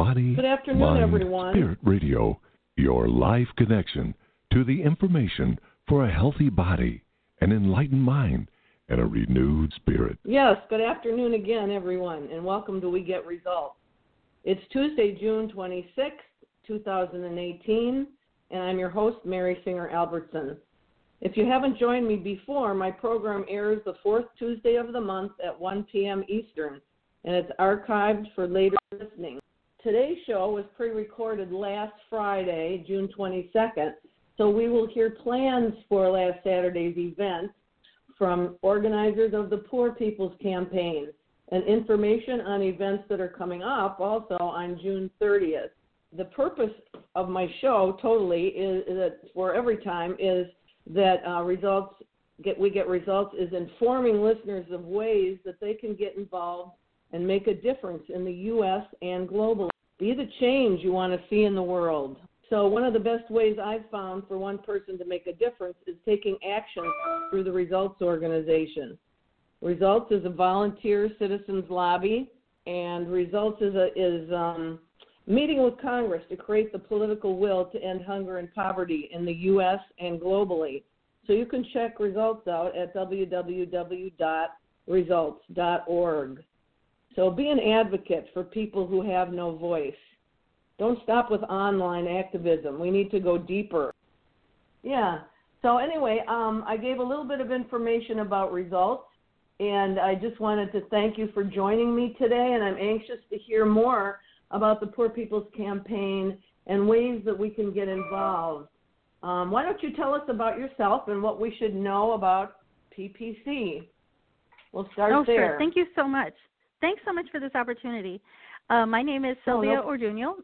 Body, Good afternoon, Mind, everyone. Spirit Radio, your life connection to the information for a healthy body, an enlightened mind, and a renewed spirit. Yes, good afternoon again, everyone, and welcome to We Get Results. It's Tuesday, June 26, 2018, and I'm your host, Mary Singer Albertson. If you haven't joined me before, my program airs the fourth Tuesday of the month at 1 p.m. Eastern, and it's archived for later listening. Today's show was pre recorded last Friday, June 22nd, so we will hear plans for last Saturday's event from organizers of the Poor People's Campaign and information on events that are coming up also on June 30th. The purpose of my show totally is, that for every time is that uh, results get we get results is informing listeners of ways that they can get involved and make a difference in the U.S. and globally. Be the change you want to see in the world. So, one of the best ways I've found for one person to make a difference is taking action through the Results Organization. Results is a volunteer citizens lobby, and Results is a, is um, meeting with Congress to create the political will to end hunger and poverty in the U.S. and globally. So you can check results out at www.results.org. So be an advocate for people who have no voice. Don't stop with online activism. We need to go deeper. Yeah. So anyway, um, I gave a little bit of information about results, and I just wanted to thank you for joining me today. And I'm anxious to hear more about the Poor People's Campaign and ways that we can get involved. Um, why don't you tell us about yourself and what we should know about PPC? We'll start oh, there. sure. Thank you so much. Thanks so much for this opportunity. Uh, my name is Sylvia oh, no.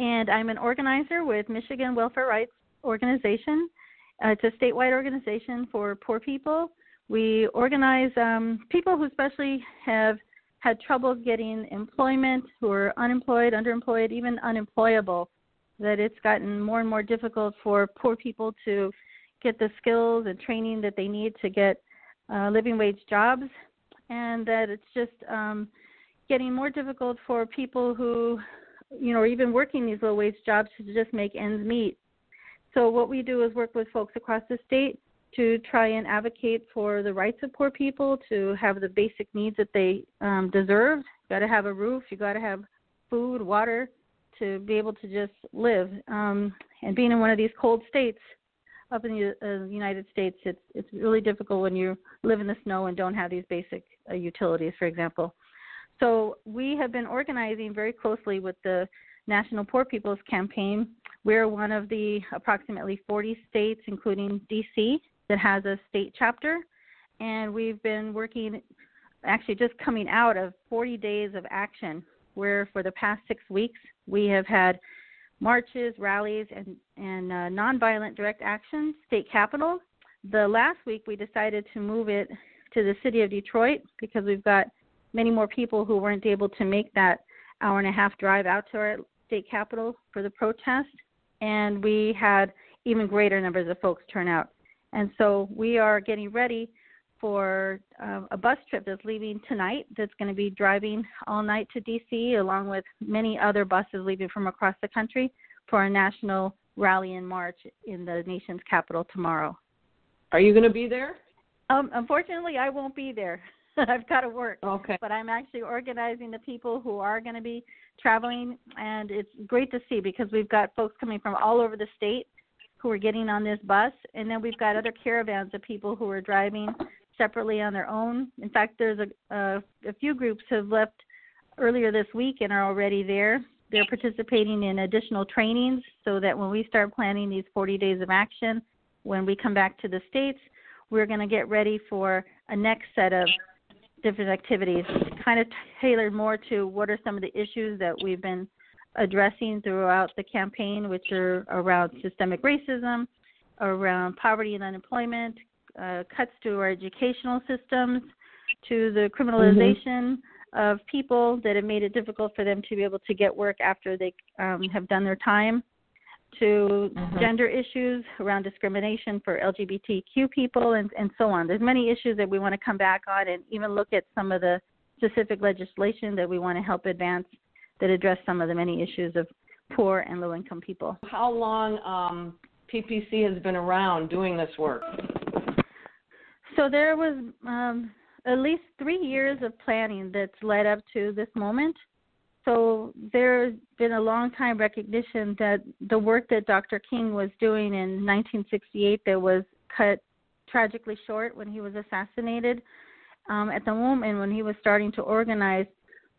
And I'm an organizer with Michigan Welfare Rights Organization. Uh, it's a statewide organization for poor people. We organize um, people who especially have had trouble getting employment, who are unemployed, underemployed, even unemployable. That it's gotten more and more difficult for poor people to get the skills and training that they need to get uh, living wage jobs, and that it's just um, getting more difficult for people who, you know, are even working these low wage jobs to just make ends meet. So what we do is work with folks across the state to try and advocate for the rights of poor people to have the basic needs that they um, deserve. You got to have a roof. You got to have food, water, to be able to just live. Um, and being in one of these cold states up in the uh, United States, it's it's really difficult when you live in the snow and don't have these basic uh, utilities, for example. So we have been organizing very closely with the National Poor People's Campaign. We're one of the approximately 40 states, including DC, that has a state chapter, and we've been working, actually just coming out of 40 days of action, where for the past six weeks we have had marches, rallies, and and uh, nonviolent direct action, state capitol. The last week we decided to move it to the city of Detroit because we've got many more people who weren't able to make that hour and a half drive out to our state capitol for the protest, and we had even greater numbers of folks turn out. And so we are getting ready for uh, a bus trip that's leaving tonight that's going to be driving all night to DC, along with many other buses leaving from across the country for a national rally and march in the nation's capital tomorrow. Are you going to be there? Um, unfortunately, I won't be there. I've got to work. Okay. But I'm actually organizing the people who are going to be traveling, and it's great to see because we've got folks coming from all over the state who are getting on this bus, and then we've got other caravans of people who are driving separately on their own. In fact, there's a, a, a few groups have left earlier this week and are already there. They're participating in additional trainings so that when we start planning these 40 days of action, when we come back to the states, we're going to get ready for a next set of different activities, kind of tailored more to what are some of the issues that we've been addressing throughout the campaign, which are around systemic racism, around poverty and unemployment, uh, cuts to our educational systems, to the criminalization mm-hmm. of people that have made it difficult for them to be able to get work after they um, have done their time, to mm-hmm. gender issues around discrimination for LGBTQ people, and, and so on. There's many issues that we want to come back on and even look at some of the specific legislation that we want to help advance that address some of the many issues of poor and low income people. How long um, PPC has been around doing this work? So there was um, at least three years of planning that's led up to this moment. So there's been a long time recognition that the work that Dr. King was doing in 1968 that was cut tragically short when he was assassinated. Um, at the moment when he was starting to organize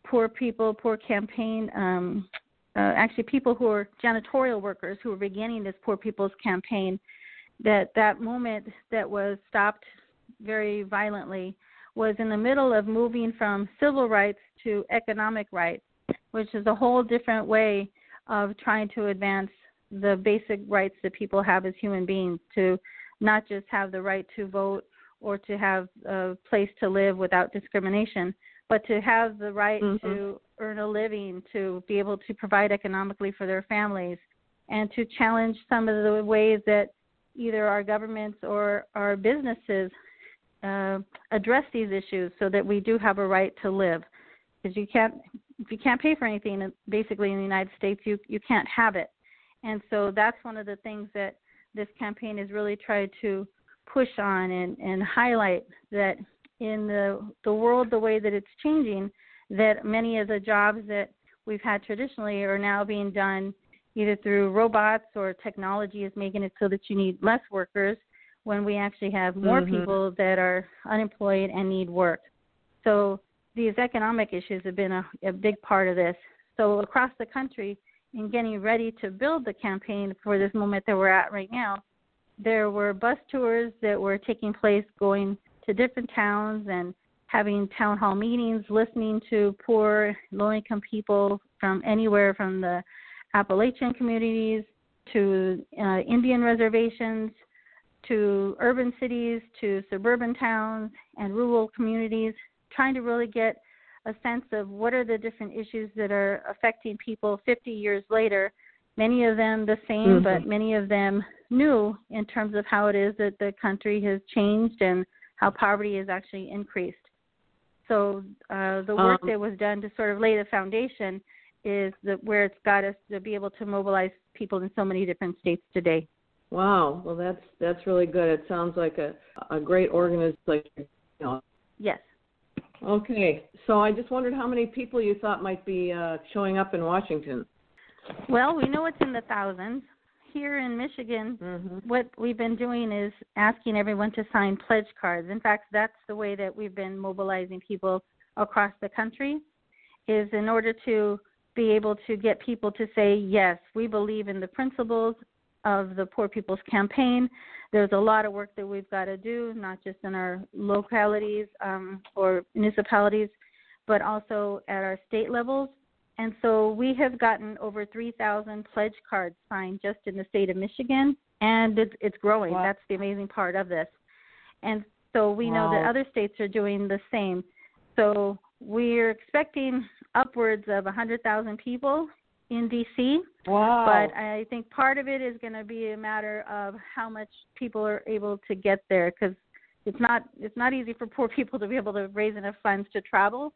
poor people, poor campaign, um, uh, actually people who are janitorial workers who were beginning this poor people's campaign, that that moment that was stopped very violently was in the middle of moving from civil rights to economic rights, which is a whole different way of trying to advance the basic rights that people have as human beings to not just have the right to vote or to have a place to live without discrimination, but to have the right mm-hmm. to earn a living, to be able to provide economically for their families, and to challenge some of the ways that either our governments or our businesses uh, address these issues so that we do have a right to live. Because you can't, if you can't pay for anything, basically in the United States, you you can't have it. And so that's one of the things that this campaign has really tried to push on and, and highlight that in the the world the way that it's changing, that many of the jobs that we've had traditionally are now being done either through robots or technology is making it so that you need less workers when we actually have more mm-hmm. people that are unemployed and need work. So these economic issues have been a, a big part of this. So across the country, in getting ready to build the campaign for this moment that we're at right now, there were bus tours that were taking place going to different towns and having town hall meetings, listening to poor, low income people from anywhere from the Appalachian communities to uh, Indian reservations to urban cities, to suburban towns, and rural communities, trying to really get a sense of what are the different issues that are affecting people 50 years later. Many of them the same, mm-hmm. but many of them new in terms of how it is that the country has changed and how poverty has actually increased. So uh, the work um, that was done to sort of lay the foundation is the, where it's got us to be able to mobilize people in so many different states today. Wow. Well, that's that's really good. It sounds like a a great organization. You know. Yes. Okay. So I just wondered how many people you thought might be uh, showing up in Washington. Well, we know it's in the thousands. Here in Michigan, mm-hmm. what we've been doing is asking everyone to sign pledge cards. In fact, that's the way that we've been mobilizing people across the country is in order to be able to get people to say, yes, we believe in the principles of the Poor People's Campaign. There's a lot of work that we've got to do, not just in our localities um, or municipalities, but also at our state levels. And so we have gotten over 3,000 pledge cards signed just in the state of Michigan, and it's, it's growing. Wow. That's the amazing part of this. And so we wow. know that other states are doing the same. So we're expecting upwards of 100,000 people in DC. Wow. But I think part of it is going to be a matter of how much people are able to get there because it's not it's not easy for poor people to be able to raise enough funds to travel.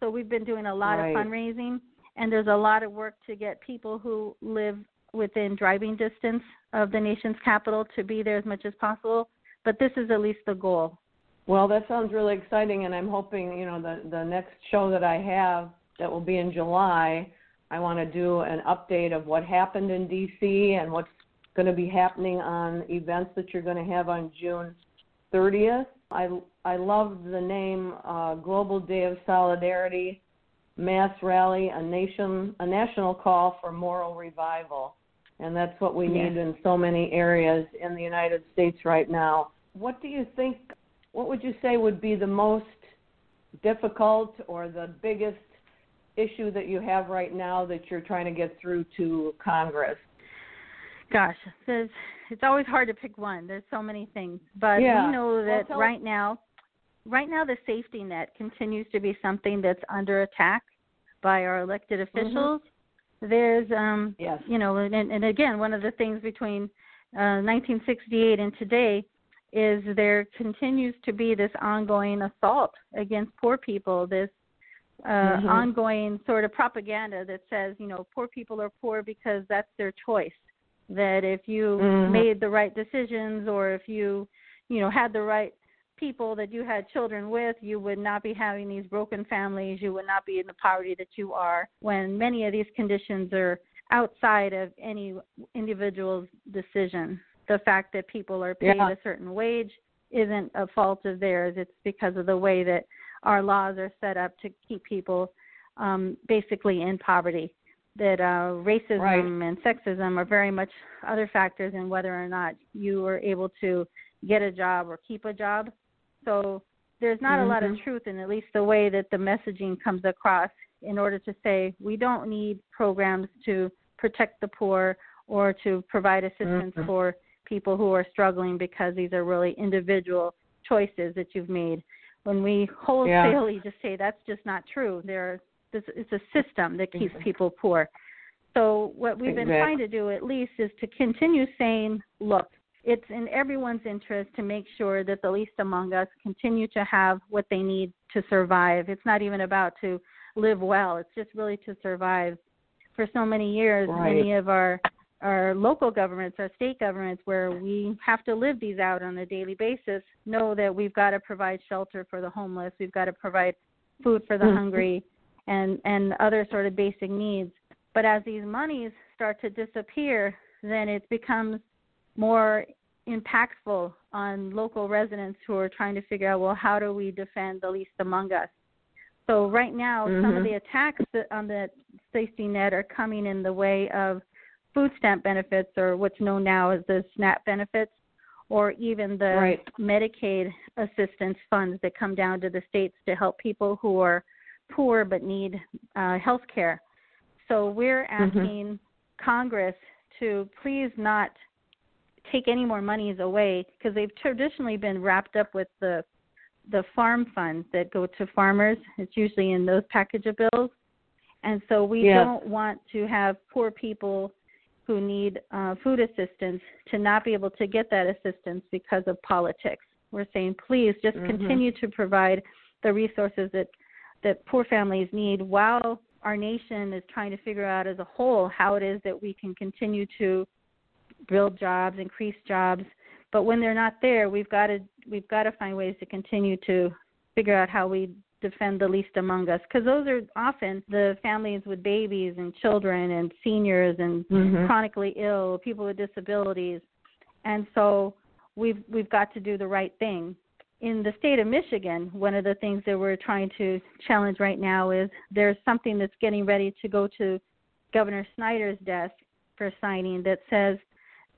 So we've been doing a lot right. of fundraising and there's a lot of work to get people who live within driving distance of the nation's capital to be there as much as possible. But this is at least the goal. Well, that sounds really exciting, and I'm hoping you know the the next show that I have that will be in July I want to do an update of what happened in DC and what's going to be happening on events that you're going to have on June 30th. I I love the name uh, Global Day of Solidarity, Mass Rally, a nation a national call for moral revival, and that's what we need in so many areas in the United States right now. What do you think? What would you say would be the most difficult or the biggest issue that you have right now that you're trying to get through to Congress? Gosh, there's, it's always hard to pick one. There's so many things, but yeah. we know that well, right now, right now the safety net continues to be something that's under attack by our elected mm-hmm. officials. Mm-hmm. There's, um, yes. you know, and, and again, one of the things between uh, 1968 and today is there continues to be this ongoing assault against poor people, this uh, mm-hmm. ongoing sort of propaganda that says, you know, poor people are poor because that's their choice. That if you mm-hmm. made the right decisions or if you, you know, had the right people that you had children with, you would not be having these broken families. You would not be in the poverty that you are when many of these conditions are outside of any individual's decision. The fact that people are paid yeah. a certain wage isn't a fault of theirs. It's because of the way that our laws are set up to keep people um, basically in poverty. That uh, racism right. and sexism are very much other factors in whether or not you are able to get a job or keep a job. So there's not mm-hmm. a lot of truth in at least the way that the messaging comes across in order to say we don't need programs to protect the poor or to provide assistance mm-hmm. for people who are struggling because these are really individual choices that you've made. When we wholesale yeah. just say that's just not true, there it's a system that keeps mm-hmm. people poor. So what we've been trying to do at least is to continue saying, look, it's in everyone's interest to make sure that the least among us continue to have what they need to survive. It's not even about to live well, it's just really to survive. For so many years, right. many of our our local governments, our state governments, where we have to live these out on a daily basis, know that we've got to provide shelter for the homeless, we've got to provide food for the mm-hmm. hungry, and and other sort of basic needs. But as these monies start to disappear, then it becomes more impactful on local residents who are trying to figure out, well, how do we defend the least among us? So right now, mm-hmm. some of the attacks on the safety net are coming in the way of food stamp benefits, or what's known now as the SNAP benefits, or even the right. Medicaid assistance funds that come down to the states to help people who are poor but need uh, health care. So we're Mm-hmm. asking mm-hmm. Congress to please not take any more monies away because they've traditionally been wrapped up with the the farm funds that go to farmers. It's usually in those package of bills. And so we yeah. don't want to have poor people who need uh, food assistance to not be able to get that assistance because of politics. We're saying, please just mm-hmm. continue to provide the resources that that poor families need while our nation is trying to figure out as a whole how it is that we can continue to build jobs, increase jobs. But when they're not there, we've got to we've got to find ways to continue to figure out how we defend the least among us because those are often the families with babies and children and seniors and mm-hmm. chronically ill people with disabilities and so we've we've got to do the right thing in the state of Michigan one of the things that we're trying to challenge right now is there's something that's getting ready to go to Governor Snyder's desk for signing that says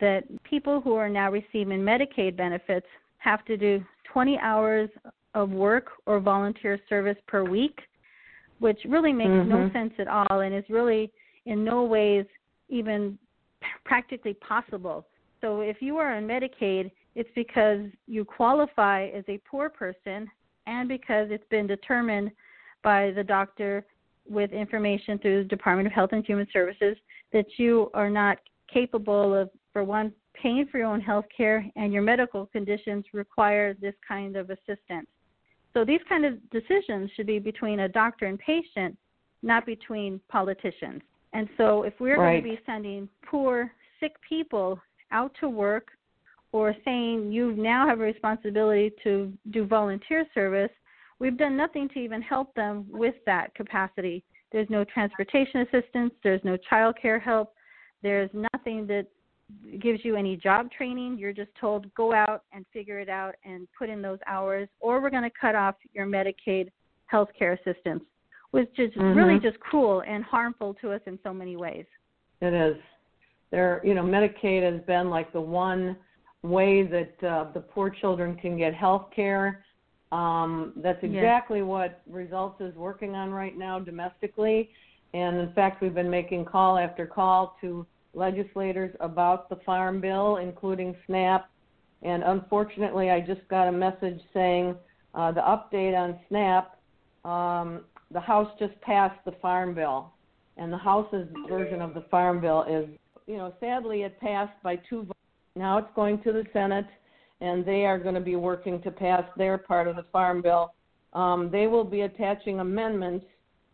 that people who are now receiving Medicaid benefits have to do 20 hours of work or volunteer service per week, which really makes mm-hmm. no sense at all and is really in no ways even practically possible. So if you are on Medicaid, it's because you qualify as a poor person and because it's been determined by the doctor with information through the Department of Health and Human Services that you are not capable of, for one, paying for your own health care and your medical conditions require this kind of assistance. So these kind of decisions should be between a doctor and patient, not between politicians. And so if we're right. going to be sending poor, sick people out to work or saying you now have a responsibility to do volunteer service, we've done nothing to even help them with that capacity. There's no transportation assistance, there's no child care help, there's nothing that gives you any job training. You're just told go out and figure it out and put in those hours, or we're going to cut off your Medicaid health care assistance, which is mm-hmm. really just cruel and harmful to us in so many ways. It is. There, you know, Medicaid has been like the one way that uh, the poor children can get health care. Um, that's exactly yes. what Results is working on right now domestically. And in fact, we've been making call after call to legislators about the farm bill, including SNAP. And unfortunately, I just got a message saying uh, the update on SNAP. Um, the House just passed the farm bill, and the House's version of the farm bill is, you know, sadly it passed by two votes. Now it's going to the Senate, and they are going to be working to pass their part of the farm bill. Um, they will be attaching amendments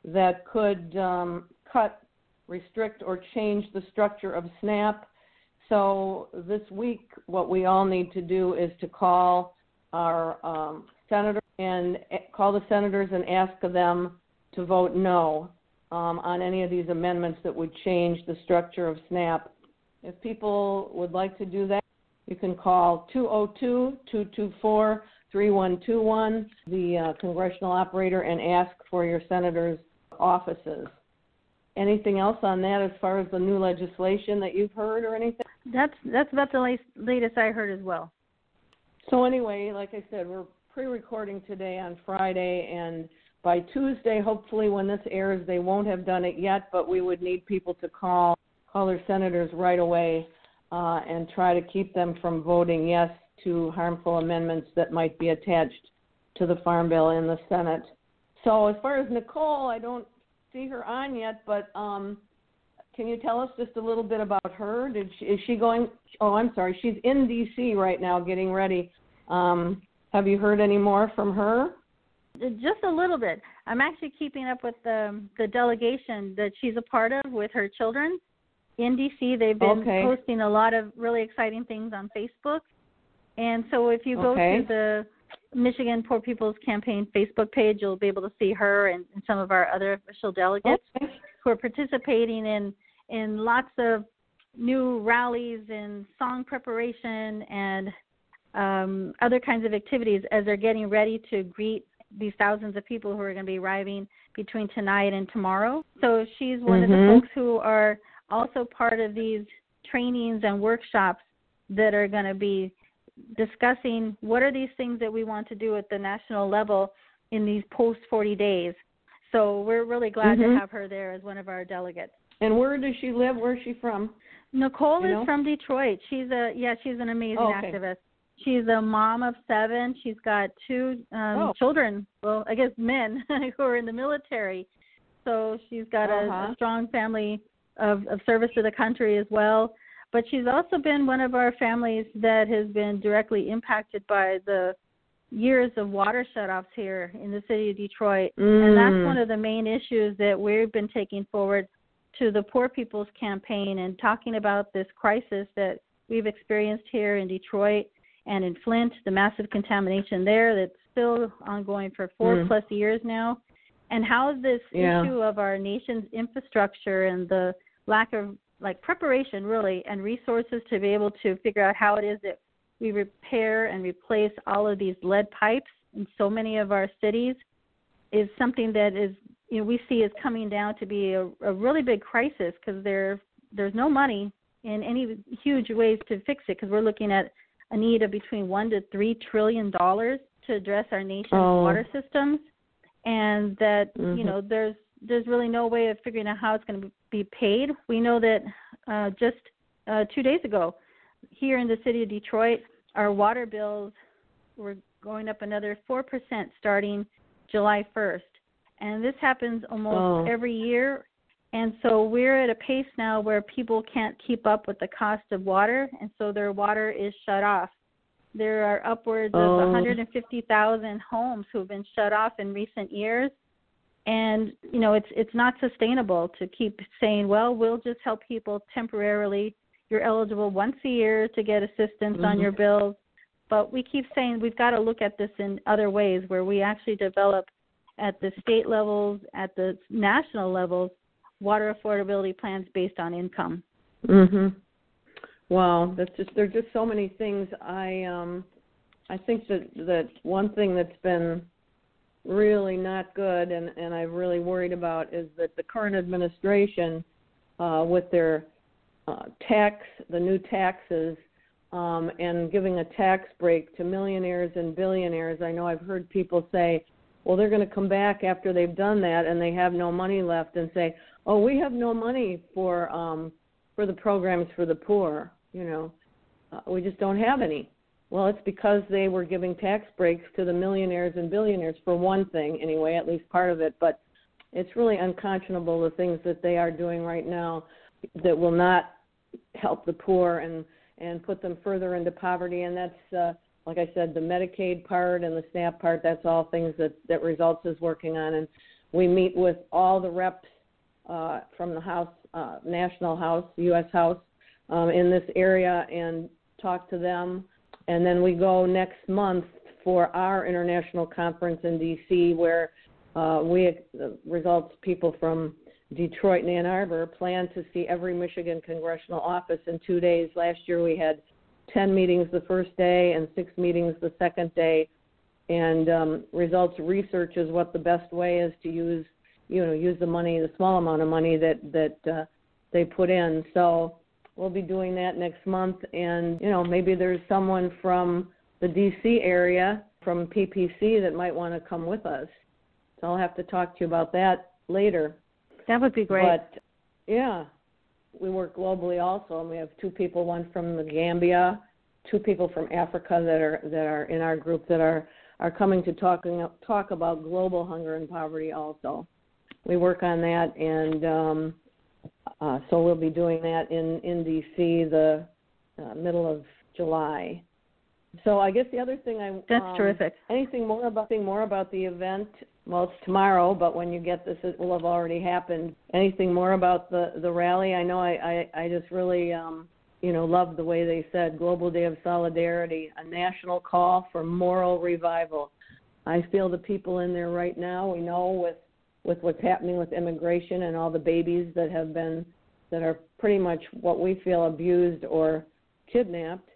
that could um, cut, restrict, or change the structure of SNAP. So this week, what we all need to do is to call our um, senator and eh, call the senators and ask them to vote no um, on any of these amendments that would change the structure of SNAP. If people would like to do that, you can call 202 224 3121, the uh, congressional operator, and ask for your senator's offices. Anything else on that as far as the new legislation that you've heard or anything? That's that's about the latest I heard as well. So anyway, like I said, we're pre-recording today on Friday, and by Tuesday, hopefully, when this airs, they won't have done it yet. But we would need people to call call their senators right away uh, and try to keep them from voting yes to harmful amendments that might be attached to the farm bill in the Senate. So as far as Nicole, I don't see her on yet, but um, can you tell us just a little bit about her? Did she, is she going? Oh, I'm sorry, she's in D.C. right now, getting ready. Um, have you heard any more from her? Just a little bit. I'm actually keeping up with the the delegation that she's a part of with her children in DC. They've been okay. posting a lot of really exciting things on Facebook. And so if you go okay. to the Michigan Poor People's Campaign Facebook page, you'll be able to see her and, and some of our other official delegates okay. who are participating in in lots of new rallies and song preparation and um, other kinds of activities as they're getting ready to greet these thousands of people who are going to be arriving between tonight and tomorrow. So she's one mm-hmm. of the folks who are also part of these trainings and workshops that are going to be discussing what are these things that we want to do at the national level in these post 40 days. So we're really glad mm-hmm. to have her there as one of our delegates. And where does she live? Where's she from? Nicole you is know? from Detroit. She's a yeah, she's an amazing oh, okay. activist. She's a mom of seven. She's got two um oh. children. Well, I guess men who are in the military. So she's got uh-huh. a, a strong family of, of service to the country as well. But she's also been one of our families that has been directly impacted by the years of water shutoffs here in the city of Detroit. Mm. And that's one of the main issues that we've been taking forward to the Poor People's Campaign and talking about this crisis that we've experienced here in Detroit and in Flint, the massive contamination there that's still ongoing for four mm. plus years now, and how this yeah. issue of our nation's infrastructure and the lack of like preparation really and resources to be able to figure out how it is that we repair and replace all of these lead pipes in so many of our cities is something that is you know we see is coming down to be a, a really big crisis because there there's no money in any huge ways to fix it because we're looking at a need of between one to three trillion dollars to address our nation's oh. water systems and that mm-hmm. you know there's there's really no way of figuring out how it's going to be paid. We know that uh, just uh, two days ago, here in the city of Detroit, our water bills were going up another four percent starting July 1st, and this happens almost oh. every year. And so we're at a pace now where people can't keep up with the cost of water, and so their water is shut off. There are upwards oh. of 150,000 homes who have been shut off in recent years and you know it's it's not sustainable to keep saying well we'll just help people temporarily. You're eligible once a year to get assistance mm-hmm. on your bills. But we keep saying we've got to look at this in other ways where we actually develop at the state levels at the national levels water affordability plans based on income. Mhm wow that's just there's just so many things. I um i think that that one thing that's been really not good and, and I'm really worried about is that the current administration, uh, with their uh, tax, the new taxes, um, and giving a tax break to millionaires and billionaires, I know I've heard people say, well, they're going to come back after they've done that and they have no money left and say, oh, we have no money for um, for the programs for the poor. You know, uh, we just don't have any. Well, it's because they were giving tax breaks to the millionaires and billionaires for one thing, anyway, at least part of it. But it's really unconscionable the things that they are doing right now that will not help the poor and and put them further into poverty. And that's, uh, like I said, the Medicaid part and the SNAP part. That's all things that that Results is working on. And we meet with all the reps uh, from the House, uh, National House, U.S. House um, in this area and talk to them. And then we go next month for our international conference in D.C., where uh, we results people from Detroit and Ann Arbor plan to see every Michigan congressional office in two days. Last year we had 10 meetings the first day and six meetings the second day. And um, results research is what the best way is to use, you know, use the money, the small amount of money that that uh, they put in. So we'll be doing that next month. And you know, maybe there's someone from the D.C. area from PPC that might want to come with us. So I'll have to talk to you about that later. That would be great. But yeah, we work globally also, and we have two people, one from the Gambia, two people from Africa that are that are in our group that are are coming to talking talk about global hunger and poverty also. We work on that, and um, uh, so we'll be doing that in in DC the uh, middle of July. So I guess the other thing I that's um, terrific. Anything more about anything more about the event? Well, it's tomorrow, but when you get this, it will have already happened. Anything more about the the rally? I know I I, I just really um, you know love the way they said Global Day of Solidarity, a national call for moral revival. I feel the people in there right now. We know with with what's happening with immigration and all the babies that have been that are pretty much what we feel abused or kidnapped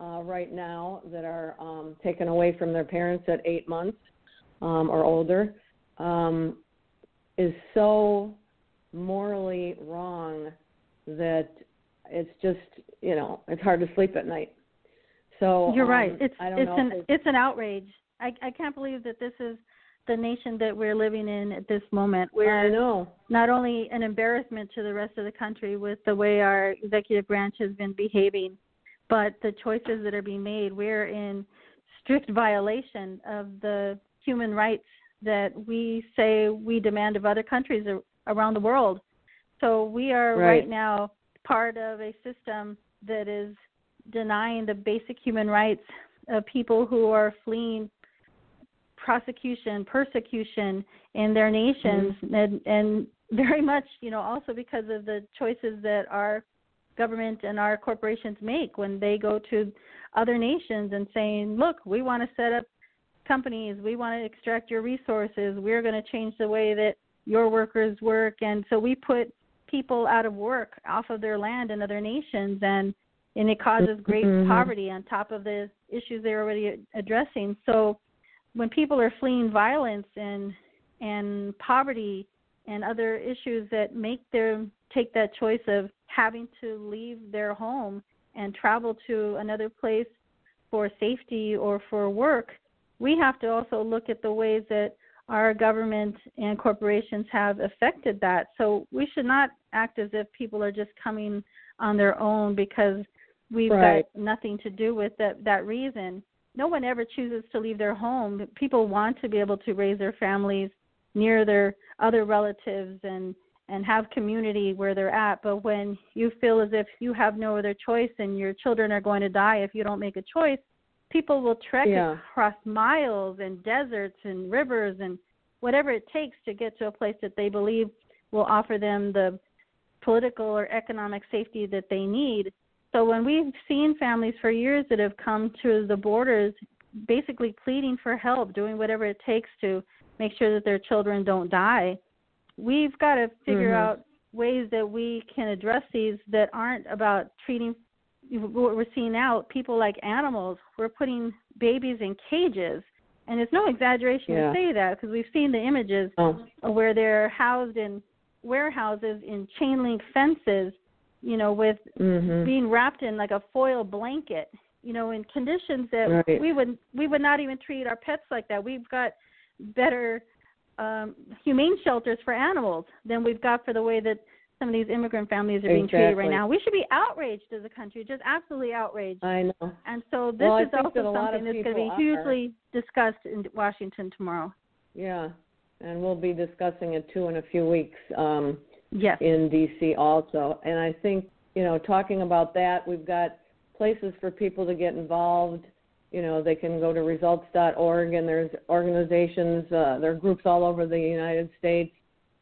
uh, right now that are um, taken away from their parents at eight months um, or older um, is so morally wrong that it's just you know it's hard to sleep at night. So you're um, right. It's it's an it's an outrage. I I can't believe that this is the nation that we're living in at this moment. We're I know. not only an embarrassment to the rest of the country with the way our executive branch has been behaving, but the choices that are being made, we're in strict violation of the human rights that we say we demand of other countries around the world. So we are right, right now part of a system that is denying the basic human rights of people who are fleeing prosecution, persecution in their nations, mm-hmm. and, and very much, you know, also because of the choices that our government and our corporations make when they go to other nations and saying, "Look, we want to set up companies. We want to extract your resources. We're going to change the way that your workers work." And so we put people out of work off of their land in other nations and and it causes great mm-hmm. poverty on top of the issues they're already addressing. So when people are fleeing violence and and poverty and other issues that make them take that choice of having to leave their home and travel to another place for safety or for work, we have to also look at the ways that our government and corporations have affected that. So we should not act as if people are just coming on their own because we've right. got nothing to do with that that reason. No one ever chooses to leave their home. People want to be able to raise their families near their other relatives and and have community where they're at. But when you feel as if you have no other choice and your children are going to die if you don't make a choice, people will trek yeah. across miles and deserts and rivers and whatever it takes to get to a place that they believe will offer them the political or economic safety that they need. So when we've seen families for years that have come to the borders basically pleading for help, doing whatever it takes to make sure that their children don't die, we've got to figure mm-hmm. out ways that we can address these that aren't about treating what we're seeing now people like animals we're putting babies in cages and it's no exaggeration yeah. to say that because we've seen the images oh. where they're housed in warehouses in chain link fences you know with mm-hmm. being wrapped in like a foil blanket you know in conditions that right. we would we would not even treat our pets like that we've got better um, humane shelters for animals than we've got for the way that some of these immigrant families are being exactly. treated right now. We should be outraged as a country, just absolutely outraged. I know. And so this well, is also that something that's going to be hugely are. discussed in Washington tomorrow. Yeah, and we'll be discussing it too in a few weeks. Um, yes. In D.C. also, and I think you know, talking about that, we've got places for people to get involved you know, they can go to results.org and there's organizations, uh, there are groups all over the United States.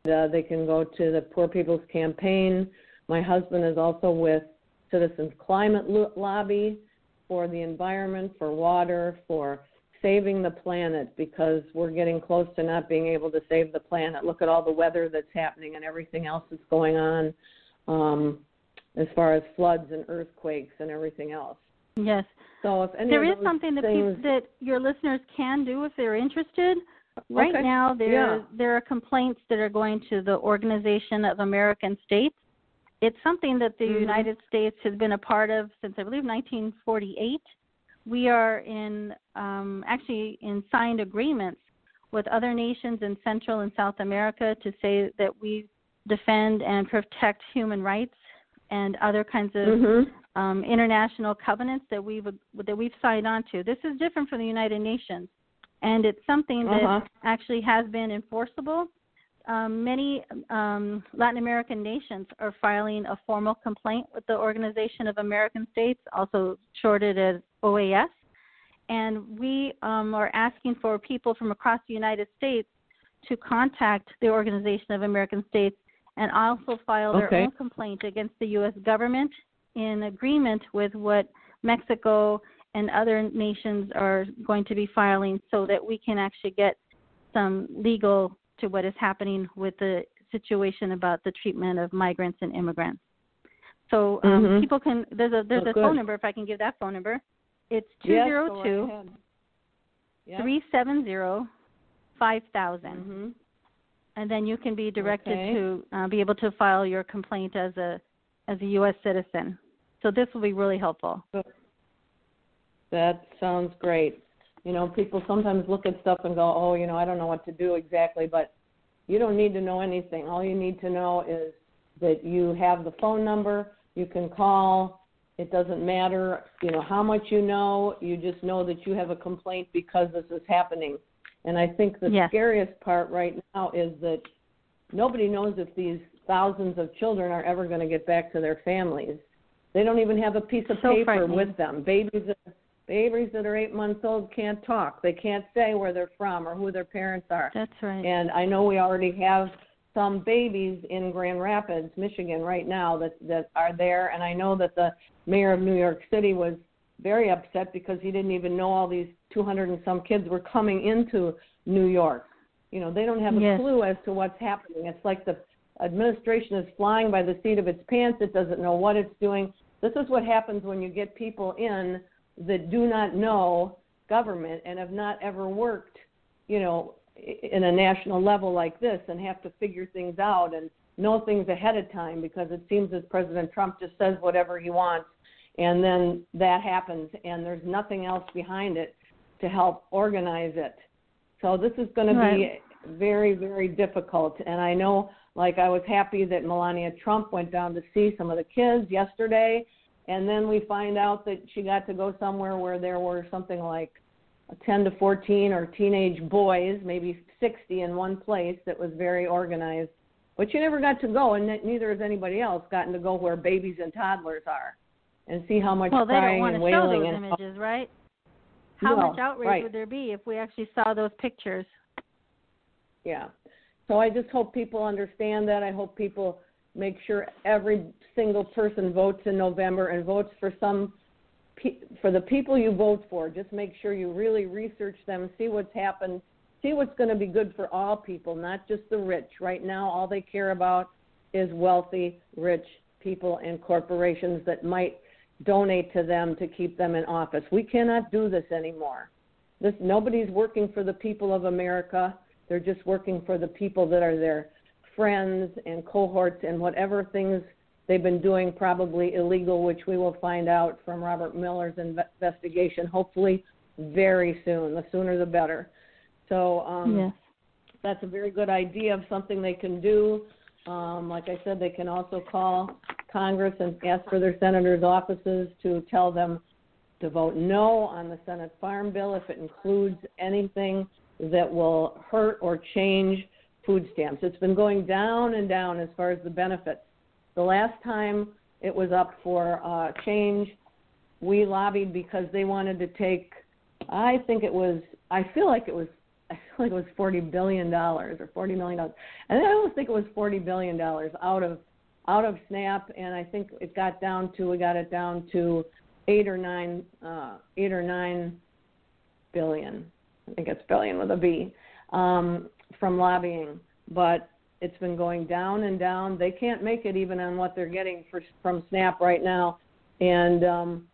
Uh, they can go to the Poor People's Campaign. My husband is also with Citizens Climate Lobby for the environment, for water, for saving the planet because we're getting close to not being able to save the planet. Look at all the weather that's happening and everything else that's going on um, as far as floods and earthquakes and everything else. Yes. So if any there is something that things... people, that your listeners can do if they're interested. Right okay. now, there yeah. there are complaints that are going to the Organization of American States. It's something that the mm-hmm. United States has been a part of since I believe 1948. We are in um, actually in signed agreements with other nations in Central and South America to say that we defend and protect human rights and other kinds of mm-hmm um, international covenants that we've that we've signed on to. This is different from the United Nations, and it's something that uh-huh. actually has been enforceable. Um, many um, Latin American nations are filing a formal complaint with the Organization of American States, also shorted as OAS, and we um, are asking for people from across the United States to contact the Organization of American States and also file their okay. own complaint against the U.S. government in agreement with what Mexico and other nations are going to be filing so that we can actually get some legal to what is happening with the situation about the treatment of migrants and immigrants. So um, mm-hmm. people can there's a there's oh, a good. phone number if I can give that phone number. It's two zero two three seven zero five thousand, mm-hmm. and then you can be directed okay. to uh, be able to file your complaint as a as a U.S. citizen. So this will be really helpful. That sounds great. You know, people sometimes look at stuff and go, "Oh, you know, I don't know what to do exactly," but you don't need to know anything. All you need to know is that you have the phone number, you can call. It doesn't matter, you know, how much you know. You just know that you have a complaint because this is happening. And I think the yes. scariest part right now is that nobody knows if these thousands of children are ever going to get back to their families. They don't even have a piece of so paper with them. Babies that, babies that are eight months old can't talk. They can't say where they're from or who their parents are. That's right. And I know we already have some babies in Grand Rapids, Michigan, right now that that are there. And I know that the mayor of New York City was very upset because he didn't even know all these 200 and some kids were coming into New York. You know, they don't have a yes. clue as to what's happening. It's like the administration is flying by the seat of its pants. It doesn't know what it's doing. This is what happens when you get people in that do not know government and have not ever worked, you know, in a national level like this and have to figure things out and know things ahead of time because it seems as President Trump just says whatever he wants and then that happens and there's nothing else behind it to help organize it. So this is going to right. be very very difficult and I know like I was happy that Melania Trump went down to see some of the kids yesterday, and then we find out that she got to go somewhere where there were something like 10 to 14 or teenage boys, maybe 60 in one place that was very organized. But she never got to go, and neither has anybody else gotten to go where babies and toddlers are, and see how much well, crying they don't want to show those and images, right? How no, much outrage right. would there be if we actually saw those pictures? Yeah. So I just hope people understand that. I hope people make sure every single person votes in November and votes for some for the people you vote for. Just make sure you really research them, see what's happened, see what's going to be good for all people, not just the rich. Right now, all they care about is wealthy, rich people and corporations that might donate to them to keep them in office. We cannot do this anymore. This nobody's working for the people of America. They're just working for the people that are their friends and cohorts and whatever things they've been doing, probably illegal, which we will find out from Robert Mueller's investigation, hopefully very soon. The sooner the better. So um, yes. that's a very good idea of something they can do. Um, like I said, they can also call Congress and ask for their senators' offices to tell them to vote no on the Senate Farm Bill if it includes anything that will hurt or change food stamps. It's been going down and down as far as the benefits. The last time it was up for uh, change, we lobbied because they wanted to take I think it was. I feel like it was. I feel like it was forty billion dollars or forty million dollars. And I almost think it was forty billion dollars out of out of SNAP, and I think it got down to we got it down to eight or nine uh, eight or nine billion. I think it's billion with a B um, from lobbying, but it's been going down and down. They can't make it even on what they're getting for, from SNAP right now, and um,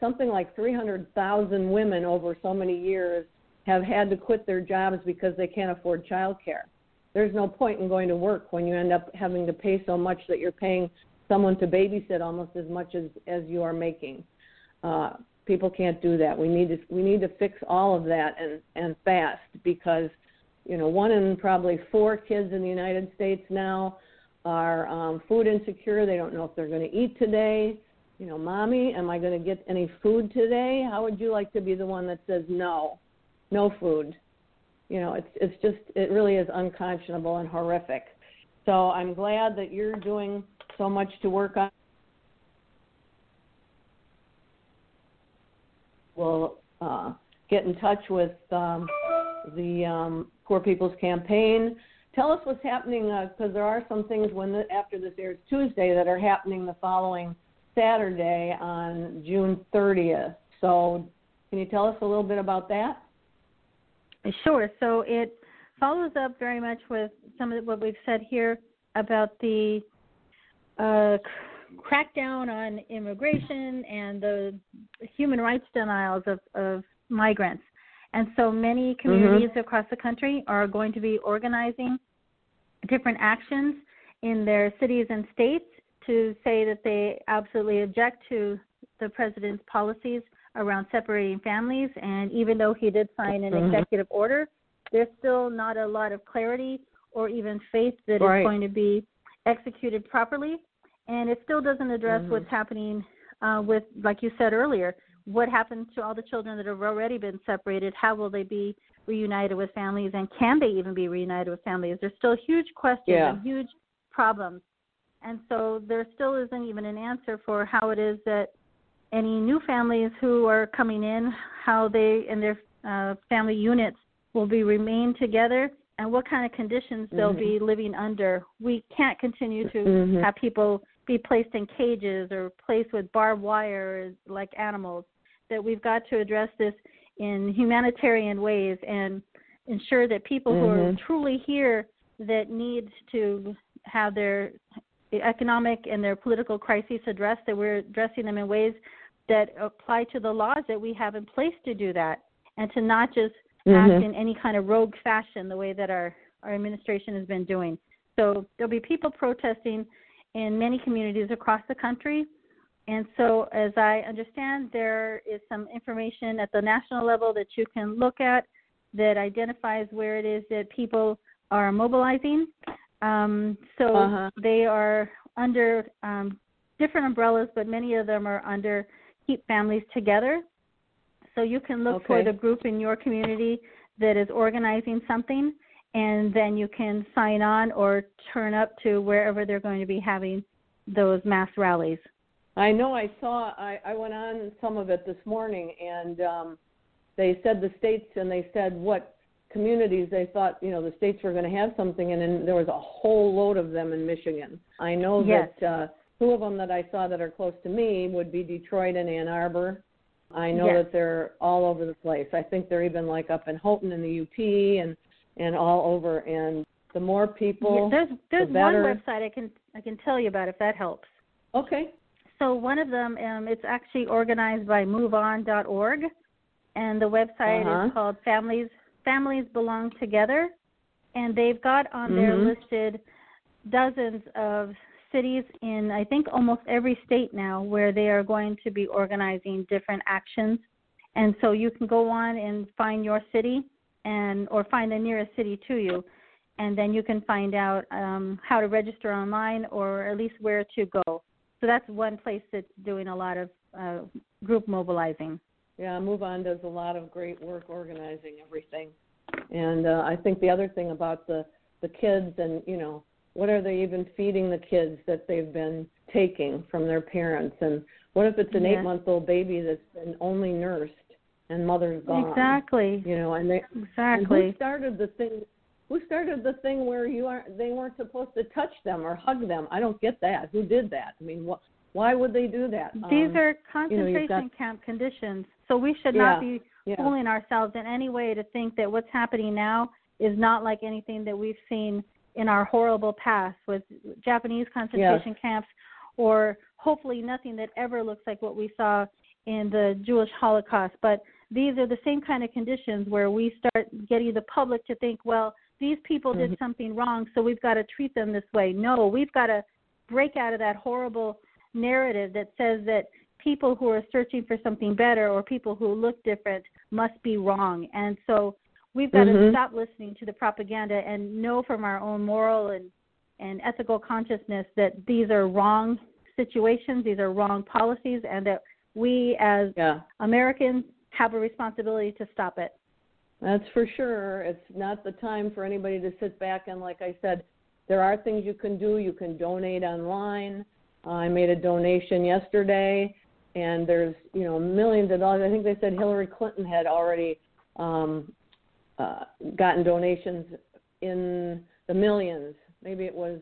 something like 300,000 women over so many years have had to quit their jobs because they can't afford child care. There's no point in going to work when you end up having to pay so much that you're paying someone to babysit almost as much as as you are making. Uh, people can't do that. We need to we need to fix all of that and and fast because you know one in probably four kids in the United States now are um, food insecure. They don't know if they're going to eat today. You know, mommy, am I going to get any food today? How would you like to be the one that says no, no food? You know, it's it's just it really is unconscionable and horrific. So I'm glad that you're doing so much to work on We'll uh, get in touch with um, the um, Poor People's Campaign. Tell us what's happening because uh, there are some things when the, after this airs Tuesday that are happening the following Saturday on June 30th. So, can you tell us a little bit about that? Sure. So it follows up very much with some of what we've said here about the uh, crackdown on immigration and the human rights denials of, of migrants. And so many communities mm-hmm. across the country are going to be organizing different actions in their cities and states to say that they absolutely object to the president's policies around separating families. And even though he did sign an mm-hmm. executive order, there's still not a lot of clarity or even faith that right. it's going to be executed properly and it still doesn't address mm-hmm. what's happening uh, with, like you said earlier, what happens to all the children that have already been separated? How will they be reunited with families, and can they even be reunited with families? There's still huge questions yeah. and huge problems, and so there still isn't even an answer for how it is that any new families who are coming in, how they and their uh, family units will be remain together and what kind of conditions they'll mm-hmm. be living under. We can't continue to mm-hmm. have people be placed in cages or placed with barbed wire like animals. That we've got to address this in humanitarian ways and ensure that people mm-hmm. who are mm-hmm. truly here that need to have their economic and their political crises addressed, that we're addressing them in ways that apply to the laws that we have in place to do that, and to not just mm-hmm. act in any kind of rogue fashion the way that our, our administration has been doing. So there'll be people protesting in many communities across the country. And so, as I understand, there is some information at the national level that you can look at that identifies where it is that people are mobilizing. Um, so uh-huh. they are under um, different umbrellas, but many of them are under Keep Families Together. So you can look okay. for the group in your community that is organizing something and then you can sign on or turn up to wherever they're going to be having those mass rallies. I know I saw I, I went on some of it this morning and um they said the states and they said what communities they thought you know the states were going to have something and then there was a whole load of them in Michigan. I know yes. that uh two of them that I saw that are close to me would be Detroit and Ann Arbor. I know yes. that they're all over the place. I think they're even like up in Houghton in the UP and and all over. And the more people, yeah, there's there's the one website I can I can tell you about if that helps. Okay. So one of them, um, it's actually organized by MoveOn.org, and the website uh-huh. is called Families Families Belong Together, and they've got on mm-hmm. there listed dozens of cities in I think almost every state now where they are going to be organizing different actions. And so you can go on and find your city and or find the nearest city to you, and then you can find out um, how to register online or at least where to go. So that's one place that's doing a lot of uh, group mobilizing. Yeah, Move On does a lot of great work organizing everything, and uh, I think the other thing about the the kids and you know what are they even feeding the kids that they've been taking from their parents and what if it's an yeah. eight month old baby that's been only nursed and mother's gone. Exactly. You know, and they exactly. And who started the thing? Who started the thing where you are they weren't supposed to touch them or hug them? I don't get that. Who did that? I mean, what? Why would they do that? These um, are concentration you know, got, camp conditions, so we should yeah, not be yeah. fooling ourselves in any way to think that what's happening now is not like anything that we've seen in our horrible past with Japanese concentration yes. camps, or hopefully nothing that ever looks like what we saw in the Jewish Holocaust. But these are the same kind of conditions where we start getting the public to think, well, these people mm-hmm. did something wrong, so we've got to treat them this way. No, we've got to break out of that horrible narrative that says that people who are searching for something better or people who look different must be wrong. And so we've got mm-hmm. to stop listening to the propaganda and know from our own moral and and ethical consciousness that these are wrong situations, these are wrong policies, and that we as yeah. Americans have a responsibility to stop it. That's for sure. It's not the time for anybody to sit back and, like I said, there are things you can do. You can donate online. I made a donation yesterday, and there's you know millions of dollars. I think they said Hillary Clinton had already um, uh, gotten donations in the millions. Maybe it was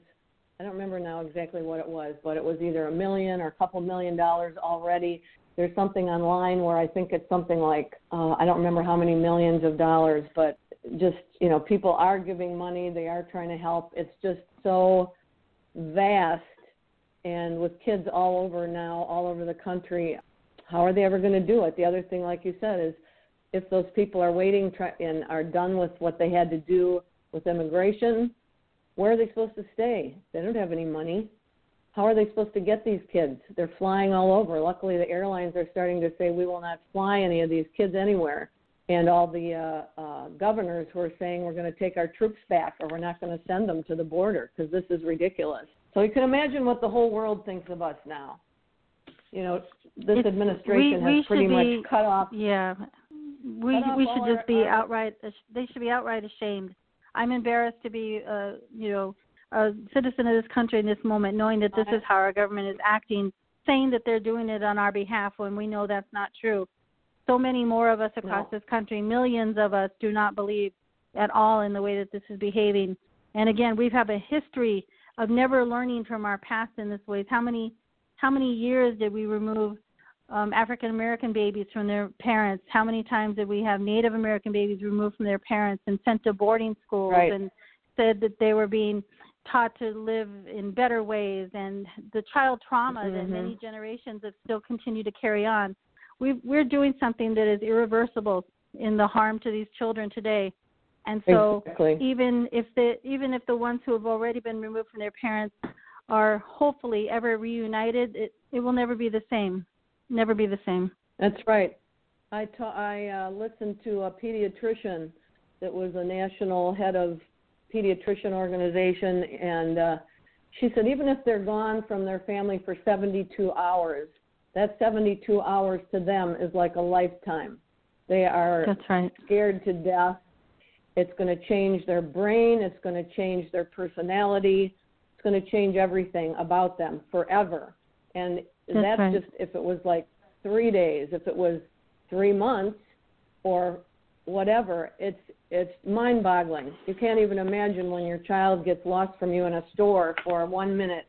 I don't remember now exactly what it was, but it was either a million or a couple million dollars already. There's something online where I think it's something like uh, I don't remember how many millions of dollars, but just you know people are giving money, they are trying to help. It's just so vast, and with kids all over now, all over the country, how are they ever going to do it? The other thing, like you said, is if those people are waiting try, and are done with what they had to do with immigration, where are they supposed to stay? They don't have any money. How are they supposed to get these kids? They're flying all over. Luckily, the airlines are starting to say we will not fly any of these kids anywhere. And all the uh, uh, governors who are saying we're going to take our troops back or we're not going to send them to the border because this is ridiculous. So you can imagine what the whole world thinks of us now. You know, this It's- administration we- we has pretty should much cut off. Yeah, we we should just our- be outright. They should be outright ashamed. I'm embarrassed to be, uh, you know, a citizen of this country in this moment, knowing that this is how our government is acting, saying that they're doing it on our behalf when we know that's not true. So many more of us across No. this country, millions of us, do not believe at all in the way that this is behaving. And again, we have a history of never learning from our past in this way. How many, how many years did we remove um, African American babies from their parents? How many times did we have Native American babies removed from their parents and sent to boarding schools Right. and said that they were being taught to live in better ways and the child trauma that Mhm. many generations have still continue to carry on. we we're doing something that is irreversible in the harm to these children today. And so exactly. even if the even if the ones who have already been removed from their parents are hopefully ever reunited, it it will never be the same. Never be the same. That's right. I ta- I uh, listened to a pediatrician that was a national head of pediatrician organization, and uh, she said even if they're gone from their family for 72 hours, that 72 hours to them is like a lifetime. They are That's right. scared to death. It's going to change their brain. It's going to change their personality. It's going to change everything about them forever. And That's that's right. just if it was like three days. If it was three months or whatever, it's it's mind-boggling. You can't even imagine when your child gets lost from you in a store for one minute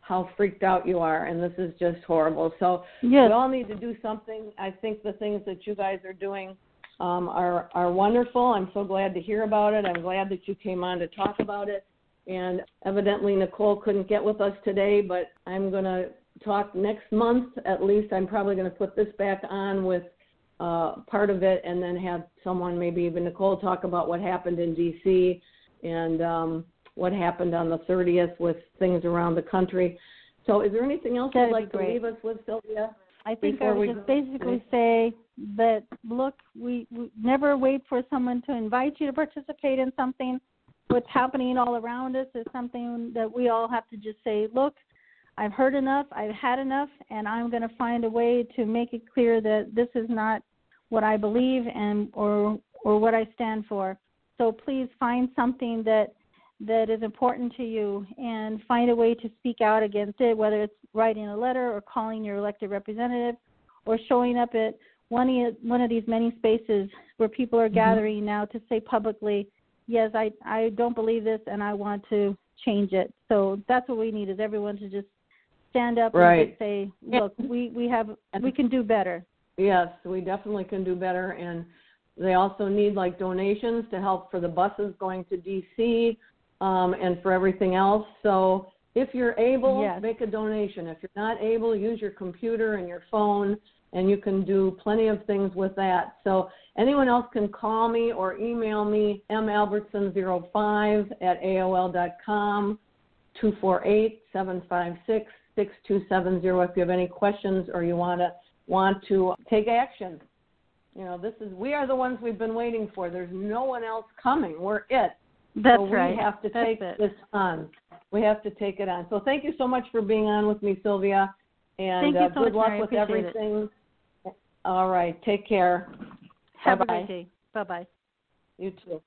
how freaked out you are and this is just horrible. So Yes. we all need to do something. I think the things that you guys are doing um, are are wonderful. I'm so glad to hear about it. I'm glad that you came on to talk about it. And evidently nicole couldn't get with us today but i'm going to talk next month at least. I'm probably going to put this back on with uh, part of it and then have someone maybe even nicole talk about what happened in dc and um, what happened on the 30th with things around the country. So, is there anything else That'd you'd like to leave us with, Sylvia? I think I would just go- basically say that look, we, we never wait for someone to invite you to participate in something. What's happening all around us is something that we all have to just say, look, I've heard enough, I've had enough, and I'm going to find a way to make it clear that this is not what I believe and or or what I stand for. So please find something that that is important to you and find a way to speak out against it, whether it's writing a letter or calling your elected representative or showing up at one of one of these many spaces where people are Mhm. gathering now to say publicly, yes, I I don't believe this and I want to change it. So that's what we need is everyone to just stand up and Right. just say, look, we we have we can do better. Yes, we definitely can do better, and they also need like donations to help for the buses going to DC um, and for everything else. So if you're able, Yes. make a donation. If you're not able, use your computer and your phone, and you can do plenty of things with that. So anyone else can call me or email me malbertson05 at aol.com. 248-756-6270 if you have any questions or you want to want to take action. You know, this is we are the ones we've been waiting for. There's no one else coming. We're it. That's so we right. have to That's take it. this on. We have to take it on. So thank you so much for being on with me, Sylvia. And uh, so good much, luck Mary. with Appreciate it. everything. All right. Take care. Have Bye-bye. a great day. Bye bye. You too.